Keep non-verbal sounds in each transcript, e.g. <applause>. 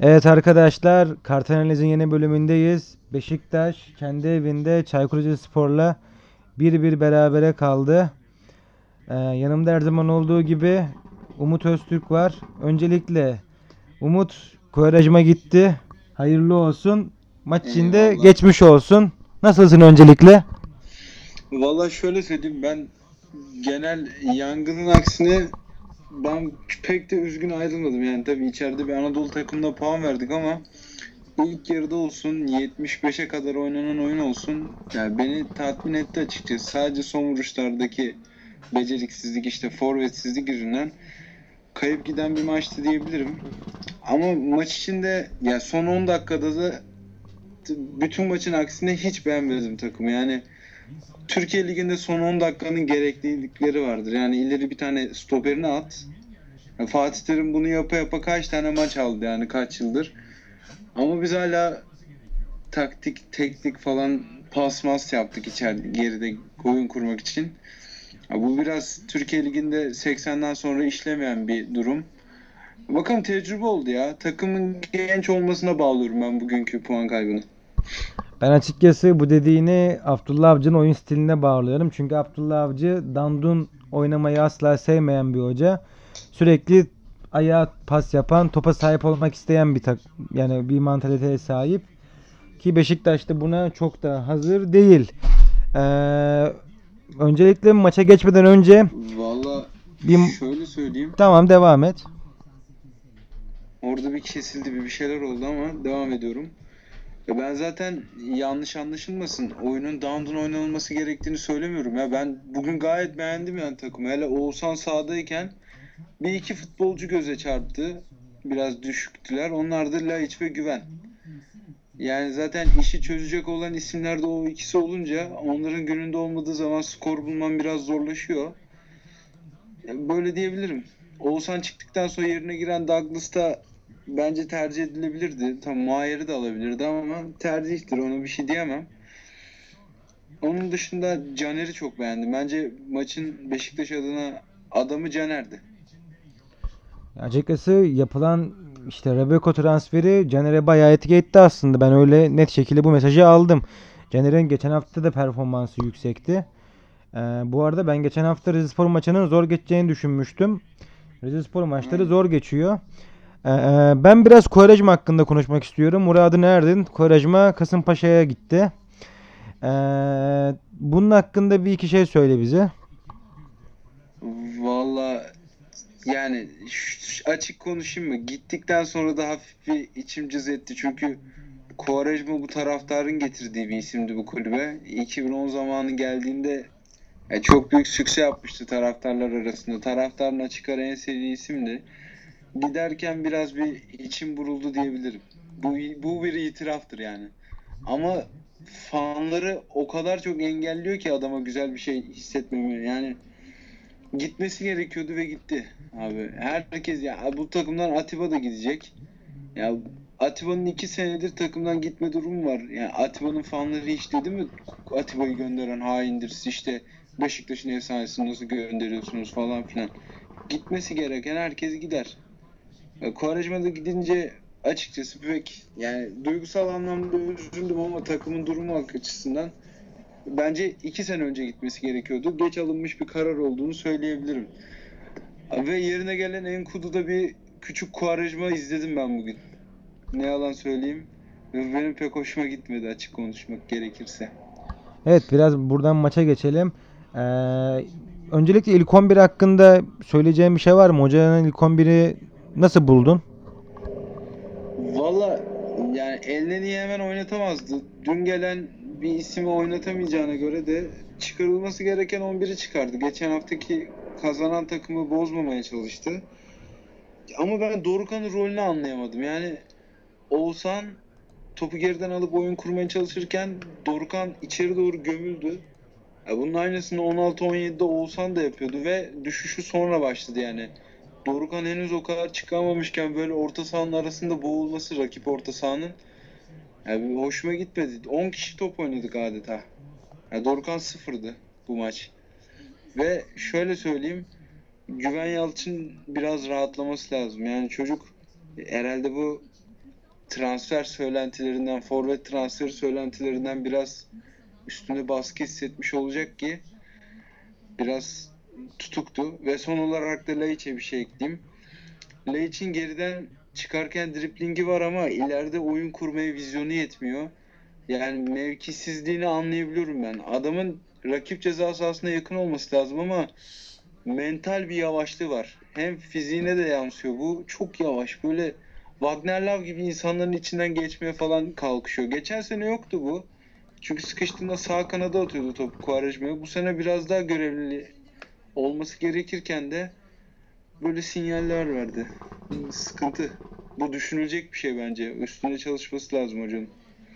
Evet arkadaşlar, Kartanaliz'in yeni bölümündeyiz. Beşiktaş kendi evinde Çaykur Rizespor'la 1-1 berabere kaldı. Ee, yanımda her zaman olduğu gibi Umut Öztürk var. Öncelikle Umut Kovarejma gitti. Hayırlı olsun. Maç içinde Eyvallah. geçmiş olsun. Nasılsın öncelikle? Valla şöyle söyleyeyim ben genel yangının aksine ben pek de üzgün ayrılmadım yani tabii içeride bir Anadolu takımına puan verdik ama ilk yarıda olsun 75'e kadar oynanan oyun olsun yani beni tatmin etti açıkçası sadece son vuruşlardaki beceriksizlik işte forvetsizlik yüzünden kayıp giden bir maçtı diyebilirim ama maç içinde ya son 10 dakikada da bütün maçın aksine hiç beğenmedim takımı yani Türkiye Ligi'nde son 10 dakikanın gereklilikleri vardır. Yani ileri bir tane stoperini at. Ya Fatih Terim bunu yapa yapa kaç tane maç aldı yani kaç yıldır. Ama biz hala taktik, teknik falan pas mas yaptık içeride geride oyun kurmak için. Bu biraz Türkiye Ligi'nde 80'den sonra işlemeyen bir durum. Bakalım tecrübe oldu ya. Takımın genç olmasına bağlıyorum ben bugünkü puan kaybını. Ben açıkçası bu dediğini Abdullah Avcı'nın oyun stiline bağlıyorum. Çünkü Abdullah Avcı dandun oynamayı asla sevmeyen bir hoca. Sürekli ayağa pas yapan, topa sahip olmak isteyen bir tak yani bir mantaliteye sahip. Ki Beşiktaş da buna çok da hazır değil. Ee, öncelikle maça geçmeden önce Valla bir şöyle söyleyeyim. tamam devam et. Orada bir kesildi bir bir şeyler oldu ama devam ediyorum. Ya ben zaten yanlış anlaşılmasın. Oyunun down'dan oynanılması gerektiğini söylemiyorum ya. Ben bugün gayet beğendim yani takımı. Hele Oğuzhan sahadayken bir iki futbolcu göze çarptı. Biraz düşüktüler. Onlar da Laiç ve Güven. Yani zaten işi çözecek olan isimler de o ikisi olunca onların gününde olmadığı zaman skor bulman biraz zorlaşıyor. Böyle diyebilirim. Oğuzhan çıktıktan sonra yerine giren Douglas da bence tercih edilebilirdi. Tam Mahir'i de alabilirdi ama tercihtir ona bir şey diyemem. Onun dışında Caner'i çok beğendim. Bence maçın Beşiktaş adına adamı Caner'di. Açıkçası yapılan işte Rebeko transferi Caner'e bayağı etki etti aslında. Ben öyle net şekilde bu mesajı aldım. Caner'in geçen hafta da performansı yüksekti. Ee, bu arada ben geçen hafta Rizespor maçının zor geçeceğini düşünmüştüm. Rizespor maçları zor geçiyor. Ee, ben biraz Kovarejma hakkında konuşmak istiyorum. Murad'ın Erdin Kovarejma Kasımpaşa'ya gitti. Ee, bunun hakkında bir iki şey söyle bize. Valla yani açık konuşayım mı? Gittikten sonra da hafif bir içim cız etti. Çünkü Quaresma bu taraftarın getirdiği bir isimdi bu kulübe. 2010 zamanı geldiğinde ya çok büyük sükse yapmıştı taraftarlar arasında. Taraftarın açık ara en sevdiği isimdi. Giderken biraz bir içim buruldu diyebilirim. Bu, bu bir itiraftır yani. Ama fanları o kadar çok engelliyor ki adama güzel bir şey hissetmemi. Yani gitmesi gerekiyordu ve gitti abi. Herkes ya bu takımdan Atiba da gidecek. Ya Atiba'nın iki senedir takımdan gitme durumu var. Yani Atiba'nın fanları hiç dedi mi Atiba'yı gönderen haindir. Siz işte Beşiktaş'ın efsanesini nasıl gönderiyorsunuz falan filan. Gitmesi gereken herkes gider. Ya Quaresma da gidince açıkçası pek yani duygusal anlamda üzüldüm ama takımın durumu açısından bence iki sene önce gitmesi gerekiyordu. Geç alınmış bir karar olduğunu söyleyebilirim. Ve yerine gelen Enkudu'da bir küçük Quaresma izledim ben bugün. Ne yalan söyleyeyim. Ve benim pek hoşuma gitmedi açık konuşmak gerekirse. Evet biraz buradan maça geçelim. Ee, öncelikle ilk 11 hakkında söyleyeceğim bir şey var mı? Hocanın ilk 11'i nasıl buldun? Valla yani eline niye hemen oynatamazdı. Dün gelen bir ismi oynatamayacağına göre de çıkarılması gereken 11'i çıkardı. Geçen haftaki kazanan takımı bozmamaya çalıştı. Ama ben Dorukhan'ın rolünü anlayamadım. Yani Oğuzhan topu geriden alıp oyun kurmaya çalışırken Dorukhan içeri doğru gömüldü. Ya bunun aynısını 16-17'de Oğuzhan da yapıyordu ve düşüşü sonra başladı yani. Dorukhan henüz o kadar çıkamamışken böyle orta sahanın arasında boğulması rakip orta sahanın yani hoşuma gitmedi. 10 kişi top oynadık adeta. Ya Dorukhan sıfırdı bu maç. Ve şöyle söyleyeyim Güven Yalçın biraz rahatlaması lazım. Yani çocuk herhalde bu transfer söylentilerinden, forvet transferi söylentilerinden biraz üstüne baskı hissetmiş olacak ki biraz tutuktu. Ve son olarak da Laiç'e bir şey ekleyeyim. Laiç'in geriden çıkarken driplingi var ama ileride oyun kurmaya vizyonu yetmiyor. Yani mevkisizliğini anlayabiliyorum ben. Adamın rakip ceza sahasına yakın olması lazım ama mental bir yavaşlığı var. Hem fiziğine de yansıyor. Bu çok yavaş. Böyle Wagner Love gibi insanların içinden geçmeye falan kalkışıyor. Geçen sene yoktu bu. Çünkü sıkıştığında sağ kanada atıyordu topu Quaresma'ya. Bu sene biraz daha görevli olması gerekirken de böyle sinyaller verdi. Sıkıntı. Bu düşünülecek bir şey bence. Üstüne çalışması lazım hocanın.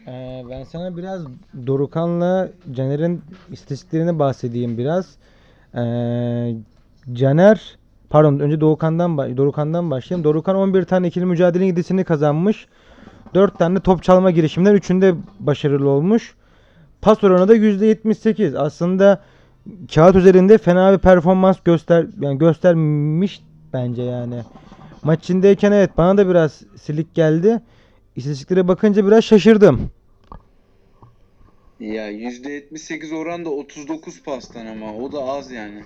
Ee, ben sana biraz Dorukan'la Caner'in istatistiklerini bahsedeyim biraz. Ee, Caner pardon önce Doğukan'dan Dorukan'dan başlayayım. Dorukan 11 tane ikili mücadele gidisini kazanmış. 4 tane top çalma girişiminden 3'ünde başarılı olmuş. Pas oranı da %78. Aslında kağıt üzerinde fena bir performans göster yani göstermiş bence yani. Maç içindeyken evet bana da biraz silik geldi. İstatistiklere bakınca biraz şaşırdım. Ya %78 oran da 39 pastan ama o da az yani.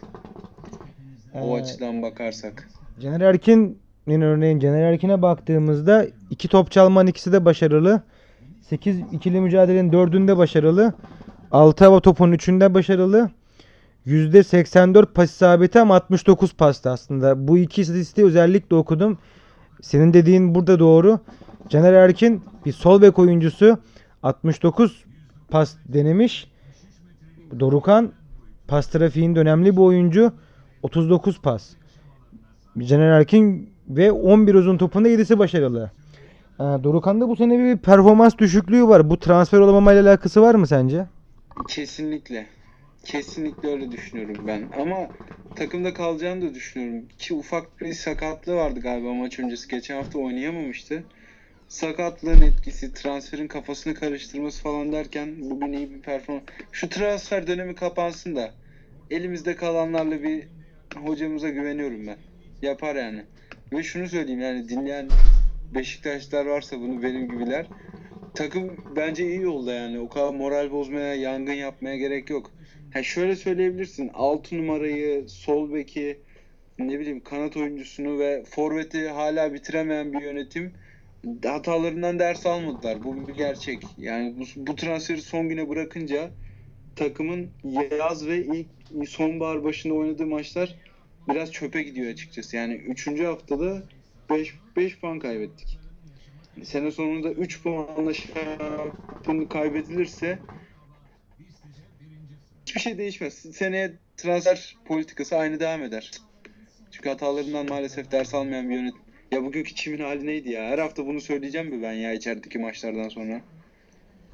O Ee, açıdan bakarsak. Caner Erkin'in örneğin Caner Erkin'e baktığımızda iki top çalmanın ikisi de başarılı. 8 ikili mücadelenin 4'ünde başarılı. 6 hava topunun 3'ünde başarılı. %84 pas isabeti ama 69 pasta aslında. Bu iki istatistiği özellikle okudum. Senin dediğin burada doğru. Caner Erkin bir sol bek oyuncusu 69 pas denemiş. Dorukan pas trafiğinde önemli bir oyuncu 39 pas. Caner Erkin ve 11 uzun topunda 7'si başarılı. Ee, Dorukan'da bu sene bir performans düşüklüğü var. Bu transfer olamamayla alakası var mı sence? Kesinlikle. Kesinlikle öyle düşünüyorum ben. Ama takımda kalacağını da düşünüyorum. Ki ufak bir sakatlığı vardı galiba maç öncesi. Geçen hafta oynayamamıştı. Sakatlığın etkisi, transferin kafasını karıştırması falan derken bugün iyi bir performans. Şu transfer dönemi kapansın da elimizde kalanlarla bir hocamıza güveniyorum ben. Yapar yani. Ve şunu söyleyeyim yani dinleyen Beşiktaşlar varsa bunu benim gibiler. Takım bence iyi yolda yani. O kadar moral bozmaya, yangın yapmaya gerek yok. Ha şöyle söyleyebilirsin. 6 numarayı, sol beki, ne bileyim kanat oyuncusunu ve forveti hala bitiremeyen bir yönetim hatalarından ders almadılar. Bu bir gerçek. Yani bu, bu transferi son güne bırakınca takımın yaz ve ilk sonbahar başında oynadığı maçlar biraz çöpe gidiyor açıkçası. Yani 3. haftada 5 5 puan kaybettik. Sene sonunda 3 puanla şampiyonluk kaybedilirse hiçbir şey değişmez. Seneye transfer politikası aynı devam eder. Çünkü hatalarından maalesef ders almayan bir yönetim. Ya bugünkü çimin hali neydi ya? Her hafta bunu söyleyeceğim mi ben ya içerideki maçlardan sonra?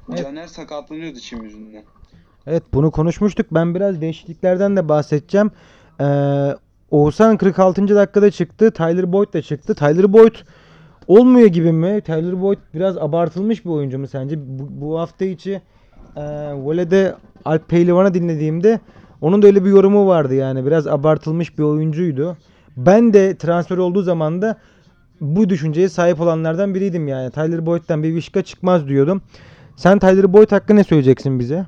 Evet. Caner sakatlanıyordu çim yüzünden. Evet bunu konuşmuştuk. Ben biraz değişikliklerden de bahsedeceğim. Ee, Oğuzhan 46. dakikada çıktı. Tyler Boyd da çıktı. Tyler Boyd olmuyor gibi mi? Tyler Boyd biraz abartılmış bir oyuncu mu sence? Bu, bu hafta içi e, voleyde Alp Pehlivan'ı dinlediğimde onun da öyle bir yorumu vardı yani. Biraz abartılmış bir oyuncuydu. Ben de transfer olduğu zaman da bu düşünceye sahip olanlardan biriydim yani. Tyler Boyd'dan bir vişka çıkmaz diyordum. Sen Tyler Boyd hakkında ne söyleyeceksin bize?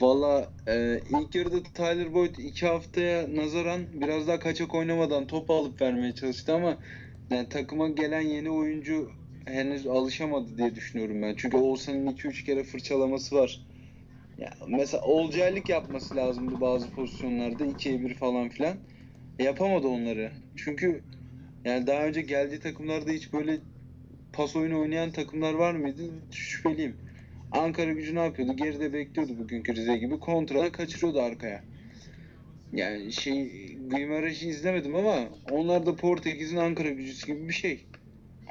Valla e, ilk yarıda Tyler Boyd iki haftaya nazaran biraz daha kaçak oynamadan top alıp vermeye çalıştı ama yani takıma gelen yeni oyuncu henüz alışamadı diye düşünüyorum ben. Çünkü Oğuzhan'ın 2-3 kere fırçalaması var. Ya mesela olcaylık yapması lazımdı bazı pozisyonlarda 2'ye 1 falan filan. Yapamadı onları. Çünkü yani daha önce geldiği takımlarda hiç böyle pas oyunu oynayan takımlar var mıydı? Şüpheliyim. Ankara gücü ne yapıyordu? Geride bekliyordu bugünkü Rize gibi. Kontradan kaçırıyordu arkaya. Yani şey Guimarães'i izlemedim ama onlar da Portekiz'in Ankara gücüsü gibi bir şey.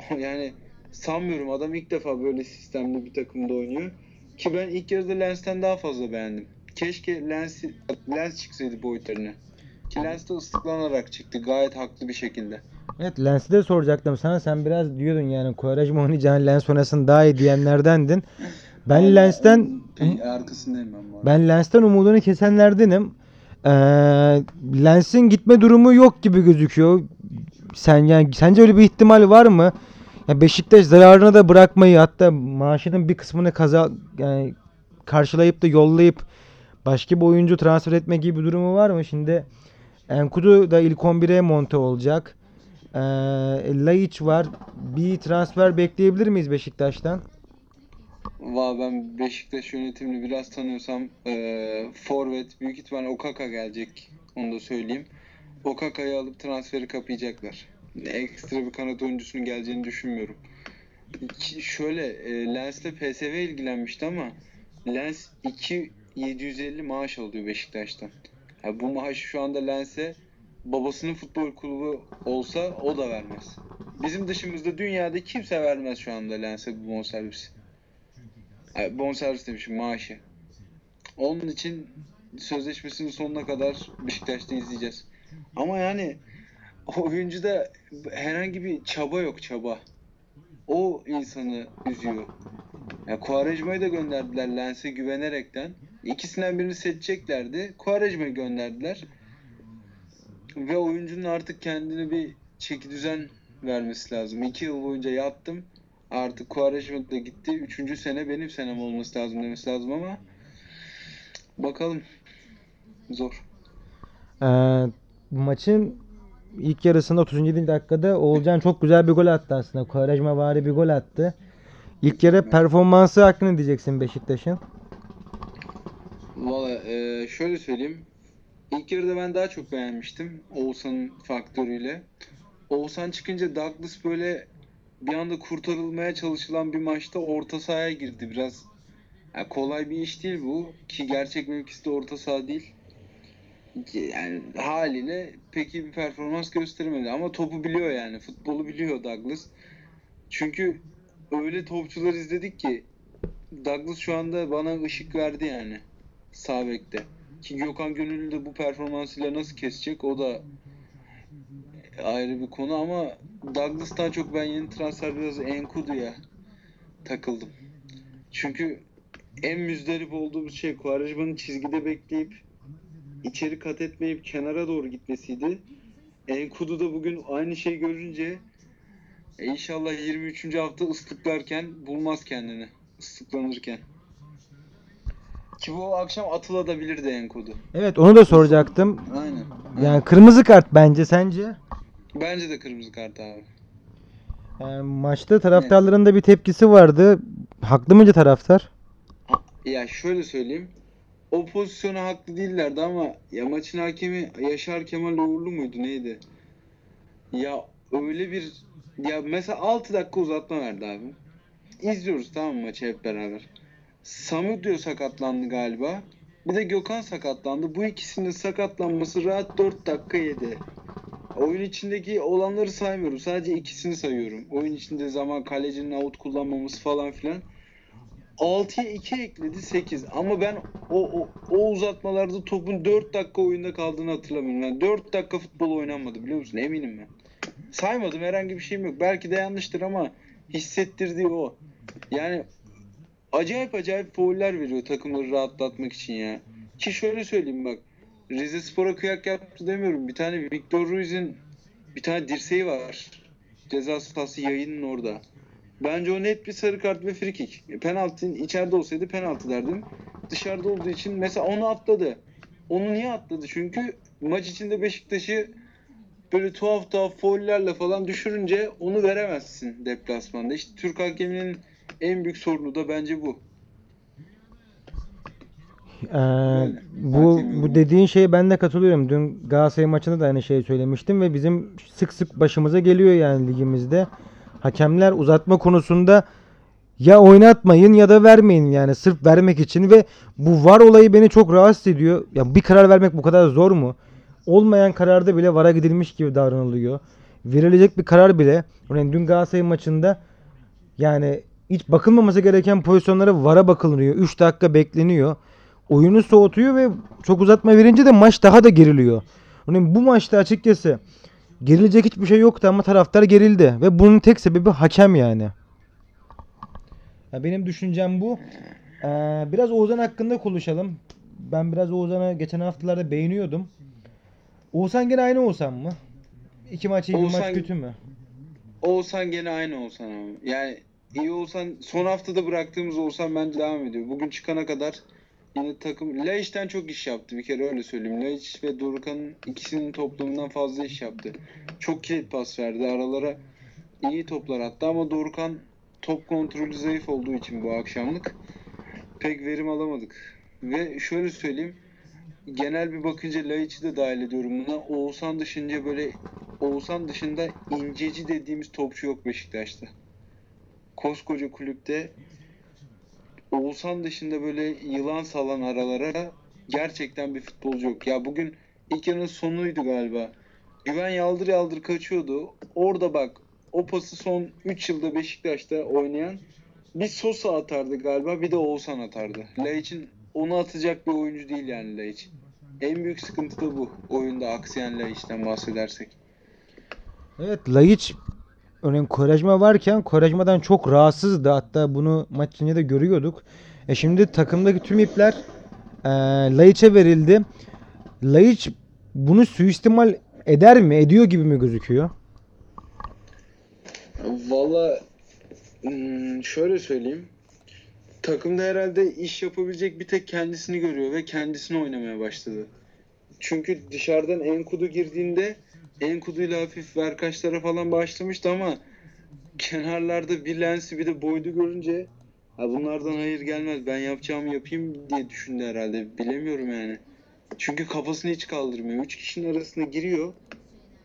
<laughs> Yani sanmıyorum adam ilk defa böyle sistemli bir takımda oynuyor. Ki ben ilk yarıda Lens'ten daha fazla beğendim. Keşke Lens, Lens çıksaydı boyutlarına. Ki Lens de ıslıklanarak çıktı gayet haklı bir şekilde. Evet Lens'i de soracaktım sana. Sen biraz diyordun yani Quaresma oynayacağın Lens oynasın daha iyi diyenlerdendin. Ben Lens'ten Pe- arkasındayım ben ben Lens'ten umudunu kesenlerdenim. Ee, Lens'in gitme durumu yok gibi gözüküyor. Sen yani sence öyle bir ihtimal var mı? Ya Beşiktaş zararını da bırakmayı hatta maaşının bir kısmını kaza yani karşılayıp da yollayıp başka bir oyuncu transfer etme gibi bir durumu var mı? Şimdi Enkudu da ilk 11'e monte olacak. Ee, Laiç var. Bir transfer bekleyebilir miyiz Beşiktaş'tan? Valla ben Beşiktaş yönetimini biraz tanıyorsam eee forvet büyük ihtimalle Okaka gelecek. Onu da söyleyeyim. Okaka'yı alıp transferi kapayacaklar. Ekstra bir kanat oyuncusunun geleceğini düşünmüyorum. Şöyle e, Lens'le PSV ilgilenmişti ama Lens 2750 maaş alıyor Beşiktaş'tan. Ya bu maaşı şu anda Lens'e babasının futbol kulübü olsa o da vermez. Bizim dışımızda dünyada kimse vermez şu anda Lens'e bu bonservisi. Ay, bonservis demişim maaşı. Onun için sözleşmesinin sonuna kadar Beşiktaş'ta izleyeceğiz. Ama yani <laughs> oyuncuda herhangi bir çaba yok çaba. O insanı üzüyor. Ya Quaresma'yı da gönderdiler Lens'e güvenerekten. İkisinden birini seçeceklerdi. Quaresma'yı gönderdiler. Ve oyuncunun artık kendine bir çeki düzen vermesi lazım. İki yıl boyunca yattım. Artık Quaresma da gitti. Üçüncü sene benim senem olması lazım demesi lazım ama bakalım. Zor. Ee, maçın ilk yarısında 37. dakikada Oğulcan çok güzel bir gol attı aslında. Quaresma vari bir gol attı. İlk yarı performansı hakkında diyeceksin Beşiktaş'ın? Valla e, şöyle söyleyeyim. İlk yarıda ben daha çok beğenmiştim. Oğuzhan'ın faktörüyle. Oğuzhan çıkınca Douglas böyle bir anda kurtarılmaya çalışılan bir maçta orta sahaya girdi. Biraz ya kolay bir iş değil bu. Ki gerçek mevkisi de orta saha değil. Yani haliyle pek iyi bir performans gösteremedi. Ama topu biliyor yani. Futbolu biliyor Douglas. Çünkü öyle topçular izledik ki Douglas şu anda bana ışık verdi yani. Sağ. Ki Gökhan Gönüllü de bu performansıyla nasıl kesecek o da ayrı bir konu ama Douglas'tan çok ben yeni transfer biraz Enkudu'ya takıldım. Çünkü en müzdarip olduğumuz şey Quaresma'nın çizgide bekleyip içeri kat etmeyip kenara doğru gitmesiydi. Enkudu da bugün aynı şey görünce e, inşallah 23. hafta ıslıklarken bulmaz kendini. Islıklanırken. Ki bu akşam atılabilirdi Enkudu. Evet onu da soracaktım. Aynen. Yani kırmızı kart bence sence? Bence de kırmızı kart abi. Ee, maçta taraftarların da bir tepkisi vardı. Haklı mıca taraftar? Ya şöyle söyleyeyim. O pozisyona haklı değillerdi ama ya maçın hakemi Yaşar Kemal Uğurlu muydu neydi? Ya öyle bir ya mesela 6 dakika uzatma verdi abi. İzliyoruz tamam mı maçı hep beraber. Samudio sakatlandı galiba. Bir de Gökhan sakatlandı. Bu ikisinin sakatlanması rahat 4 dakika yedi. Oyun içindeki olanları saymıyorum. Sadece ikisini sayıyorum. Oyun içinde zaman kalecinin out kullanmaması falan filan. 6'ya 2 ekledi 8. Ama ben o, o, o uzatmalarda topun 4 dakika oyunda kaldığını hatırlamıyorum. Yani 4 dakika futbol oynanmadı biliyor musun? Eminim ben. Saymadım herhangi bir şeyim yok. Belki de yanlıştır ama hissettirdiği o. Yani acayip acayip fauller veriyor takımları rahatlatmak için ya. Ki şöyle söyleyeyim bak. Rize Spor'a kıyak yaptı demiyorum. Bir tane Victor Ruiz'in bir tane dirseği var. Ceza sahası yayının orada. Bence o net bir sarı kart ve free kick. E, Penaltı içeride olsaydı penaltı derdim. Dışarıda olduğu için mesela onu atladı. Onu niye atladı? Çünkü maç içinde Beşiktaş'ı böyle tuhaf tuhaf foullerle falan düşürünce onu veremezsin deplasmanda. İşte Türk hakeminin en büyük sorunu da bence bu. Ee, bu bu dediğin şeye ben de katılıyorum. Dün Galatasaray maçında da aynı şeyi söylemiştim ve bizim sık sık başımıza geliyor yani ligimizde. Hakemler uzatma konusunda ya oynatmayın ya da vermeyin yani sırf vermek için ve bu var olayı beni çok rahatsız ediyor. Ya bir karar vermek bu kadar zor mu? Olmayan kararda bile vara gidilmiş gibi davranılıyor. Verilecek bir karar bile örneğin dün Galatasaray maçında yani hiç bakılmaması gereken pozisyonlara vara bakılıyor. 3 dakika bekleniyor. Oyunu soğutuyor ve çok uzatma verince de maç daha da geriliyor. Örneğin bu maçta açıkçası gerilecek hiçbir şey yoktu ama taraftar gerildi ve bunun tek sebebi hakem yani. Ya benim düşüncem bu. Ee, biraz Oğuzhan hakkında konuşalım. Ben biraz Oğuzhan'ı geçen haftalarda beğeniyordum. Oğuzhan gene aynı Oğuzhan mı? İki maç iyi bir maç Oğuzhan- kötü mü? Oğuzhan gene aynı Oğuzhan abi. Yani iyi olsan son haftada bıraktığımız Oğuzhan bence devam ediyor. Bugün çıkana kadar yine takım Laiç'ten çok iş yaptı bir kere öyle söyleyeyim. Laiç ve Dorukhan'ın ikisinin toplamından fazla iş yaptı. Çok kilit pas verdi. Aralara iyi toplar attı ama Dorukhan top kontrolü zayıf olduğu için bu akşamlık pek verim alamadık. Ve şöyle söyleyeyim genel bir bakınca Laiç'i de dahil ediyorum buna. Oğuzhan dışında böyle Oğuzhan dışında inceci dediğimiz topçu yok Beşiktaş'ta. Koskoca kulüpte Oğuzhan dışında böyle yılan salan aralara gerçekten bir futbolcu yok. Ya bugün ilk yarının sonuydu galiba. Güven yaldır yaldır kaçıyordu. Orada bak o pası son 3 yılda Beşiktaş'ta oynayan bir Sosa atardı galiba bir de Oğuzhan atardı. Laiç'in onu atacak bir oyuncu değil yani Laiç. En büyük sıkıntı da bu. Oyunda aksayan Laiç'ten bahsedersek. Evet Laiç örneğin Quaresma varken Quaresma'dan çok rahatsızdı. Hatta bunu maç içinde de görüyorduk. E şimdi takımdaki tüm ipler e, Laiç'e verildi. Laiç bunu suistimal eder mi? Ediyor gibi mi gözüküyor? Valla hmm, şöyle söyleyeyim. Takımda herhalde iş yapabilecek bir tek kendisini görüyor ve kendisini oynamaya başladı. Çünkü dışarıdan Enkudu girdiğinde Enkudu'yla hafif verkaçlara falan başlamıştı ama kenarlarda bir lensi bir de boydu görünce ha bunlardan hayır gelmez ben yapacağımı yapayım diye düşündü herhalde. Bilemiyorum yani. Çünkü kafasını hiç kaldırmıyor. Üç kişinin arasına giriyor.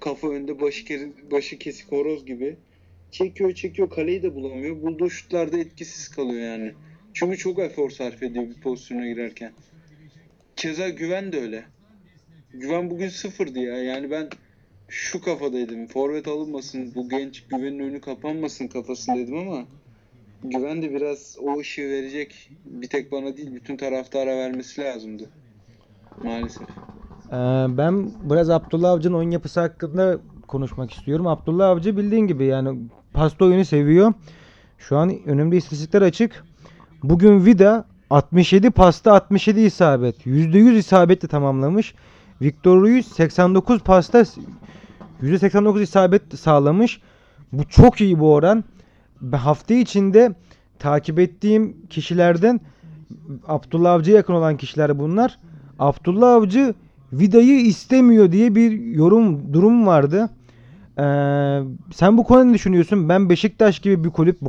Kafa önde başı, başı kesik horoz gibi. Çekiyor çekiyor kaleyi de bulamıyor. Bulduğu şutlarda etkisiz kalıyor yani. Çünkü çok efor sarf ediyor bir pozisyona girerken. Keza Güven de öyle. Güven bugün sıfırdı ya. Yani ben şu kafadaydım. Forvet alınmasın, bu genç Güven'in önü kapanmasın kafasındaydım ama Güven de biraz o ışığı verecek. Bir tek bana değil bütün taraftara vermesi lazımdı. Maalesef. Ee, ben biraz Abdullah Avcı'nın oyun yapısı hakkında konuşmak istiyorum. Abdullah Avcı bildiğin gibi yani pasta oyunu seviyor. Şu an önümde istatistikler açık. Bugün Vida 67 pasta 67 isabet. %100 isabetle tamamlamış. Victor Ruiz 89 pasta %89 isabet sağlamış. Bu çok iyi bu oran. Hafta içinde takip ettiğim kişilerden Abdullah Avcı'ya yakın olan kişiler bunlar. Abdullah Avcı Vida'yı istemiyor diye bir yorum durum vardı. Ee, sen bu konuda ne düşünüyorsun? Ben Beşiktaş gibi bir kulüp bu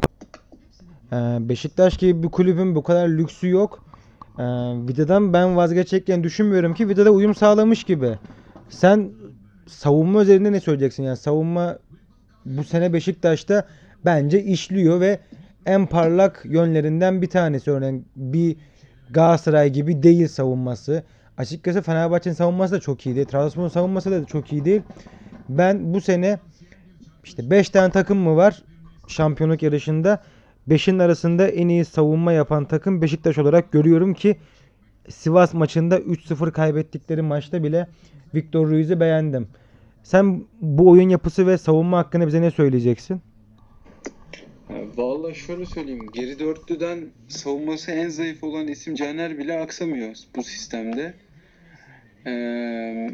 Ee, Beşiktaş gibi bir kulübün bu kadar lüksü yok. Ee, Vida'dan ben vazgeçecekken düşünmüyorum ki Vida'da uyum sağlamış gibi. Sen savunma üzerinde ne söyleyeceksin? Yani savunma bu sene Beşiktaş'ta bence işliyor ve en parlak yönlerinden bir tanesi. Örneğin bir Galatasaray gibi değil savunması. Açıkçası Fenerbahçe'nin savunması da çok iyi değil. Trabzonspor'un savunması da çok iyi değil. Ben bu sene işte 5 tane takım mı var şampiyonluk yarışında? 5'in arasında en iyi savunma yapan takım Beşiktaş olarak görüyorum ki Sivas maçında 3-0 kaybettikleri maçta bile Victor Ruiz'i beğendim. Sen bu oyun yapısı ve savunma hakkında bize ne söyleyeceksin? Ya Vallahi şöyle söyleyeyim. Geri dörtlüden savunması en zayıf olan isim Caner bile aksamıyor bu sistemde. Ee,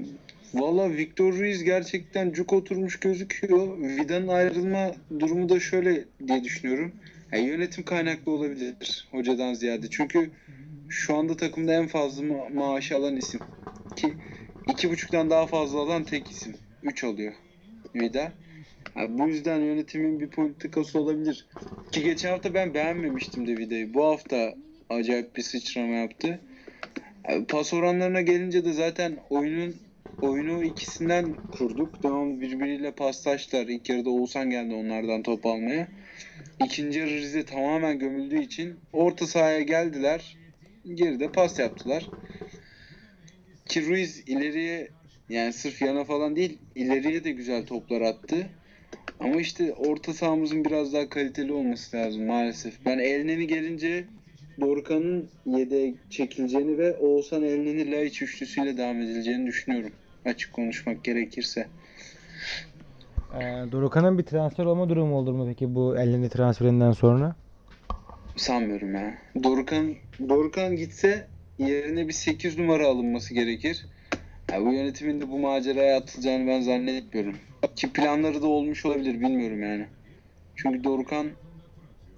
Valla Victor Ruiz gerçekten cuk oturmuş gözüküyor. Vida'nın ayrılma durumu da şöyle diye düşünüyorum. Yani yönetim kaynaklı olabilir hocadan ziyade. Çünkü şu anda takımda en fazla ma- maaş alan isim. Ki iki buçuktan daha fazla alan tek isim. Üç oluyor Vida. Ha, bu yüzden yönetimin bir politikası olabilir. Ki geçen hafta ben beğenmemiştim de Vida'yı. Bu hafta acayip bir sıçrama yaptı. Ha, Pas oranlarına gelince de zaten oyunun oyunu ikisinden kurduk. Devam birbiriyle paslaştılar. İlk yarıda Oğuzhan geldi onlardan top almaya. İkinci yarı Rize tamamen gömüldüğü için orta sahaya geldiler. Geride pas yaptılar. Ki Ruiz ileriye yani sırf yana falan değil ileriye de güzel toplar attı. Ama işte orta sahamızın biraz daha kaliteli olması lazım maalesef. Ben Elneni gelince Dorukhan'ın yedeğe çekileceğini ve Oğuzhan Elneni Laiç üçlüsüyle devam edileceğini düşünüyorum. Açık konuşmak gerekirse. Ee, Dorukhan'ın bir transfer olma durumu olur mu peki bu Elneni transferinden sonra? Sanmıyorum ya. Dorukhan, Dorukhan gitse yerine bir 8 numara alınması gerekir. Ya bu yönetimin de bu maceraya atılacağını ben zannetmiyorum. Ki planları da olmuş olabilir bilmiyorum yani. Çünkü Dorukan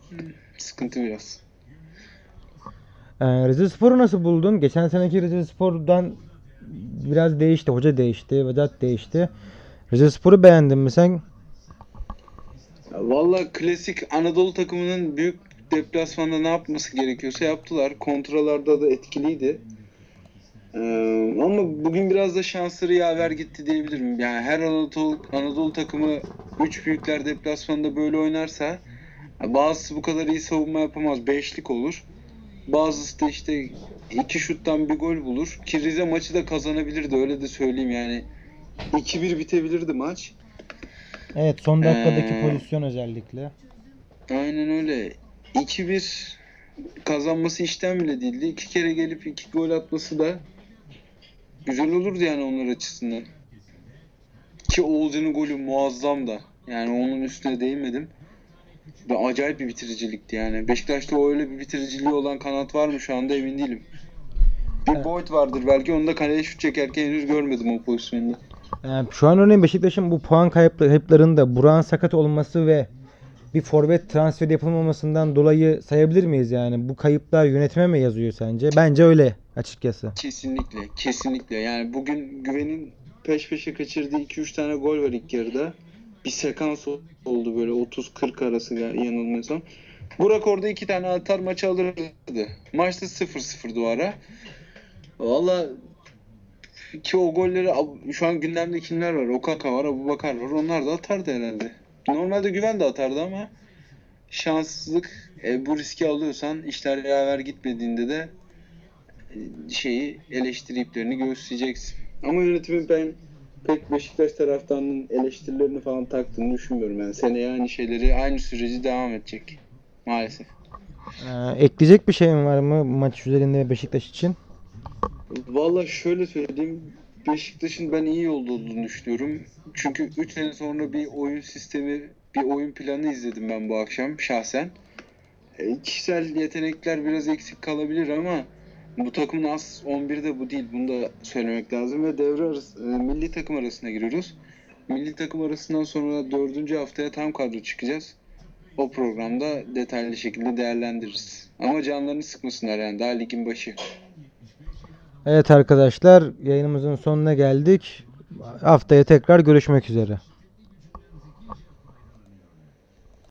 hmm, sıkıntı biraz. Ee, Rize Spor'u nasıl buldun? Geçen seneki Rize Spor'dan biraz değişti. Hoca değişti. Vedat değişti. Rize Spor'u beğendin mi sen? Valla klasik Anadolu takımının büyük deplasmanda ne yapması gerekiyorsa yaptılar. Kontralarda da etkiliydi. Ee, ama bugün biraz da şansları yaver gitti diyebilirim. Yani her Anadolu, Anadolu takımı 3 büyükler deplasmanda böyle oynarsa bazısı bu kadar iyi savunma yapamaz. Beşlik olur. Bazısı da işte iki şuttan bir gol bulur. Ki Rize maçı da kazanabilirdi öyle de söyleyeyim yani. 2-1 bitebilirdi maç. Evet son dakikadaki Ee, pozisyon özellikle. Aynen öyle. 2-1 kazanması işten bile değildi. İki kere gelip iki gol atması da güzel olurdu yani onlar açısından. Ki Oğuzcan'ın golü muazzam da. Yani onun üstüne değinmedim. Ve acayip bir bitiricilikti yani. Beşiktaş'ta öyle bir bitiriciliği olan kanat var mı şu anda emin değilim. Bir Evet. Boyd vardır belki onu da kaleye şut çekerken henüz görmedim o pozisyonda. Ee, şu an örneğin Beşiktaş'ın bu puan kayıpları kayıplarında Burak'ın sakat olması ve bir forvet transferi yapılmamasından dolayı sayabilir miyiz yani? Bu kayıplar yönetime mi yazıyor sence? Bence öyle açıkçası. Kesinlikle, kesinlikle. Yani bugün Güven'in peş peşe kaçırdığı 2-3 tane gol var ilk yarıda. Bir sekans oldu böyle 30-40 arası yanılmıyorsam. Burak orada iki tane atar maçı alırdı. Maçta 0-0'dı o ara. Valla ki o golleri şu an gündemde kimler var? Okaka var, Abubakar var. Onlar da atardı herhalde. Normalde Güven de atardı ama şanssızlık e, bu riski alıyorsan işler yaver gitmediğinde de şeyi eleştiri iplerini göğüsleyeceksin. Ama yönetimin ben pek Beşiktaş taraftarının eleştirilerini falan taktığını düşünmüyorum. Yani seneye aynı şeyleri, aynı süreci devam edecek. Maalesef. Ee, ekleyecek bir şey mi var mı maç üzerinde Beşiktaş için? Valla şöyle söyleyeyim. Beşiktaş'ın ben iyi olduğunu düşünüyorum. Çünkü 3 sene sonra bir oyun sistemi, bir oyun planı izledim ben bu akşam şahsen. E, kişisel yetenekler biraz eksik kalabilir ama bu takımın az 11'de bu değil. Bunu da söylemek lazım ve devre arası, e, milli takım arasına giriyoruz. Milli takım arasından sonra dördüncü haftaya tam kadro çıkacağız. O programda detaylı şekilde değerlendiririz. Ama canlarını sıkmasınlar yani daha ligin başı. Evet arkadaşlar yayınımızın sonuna geldik. Haftaya tekrar görüşmek üzere.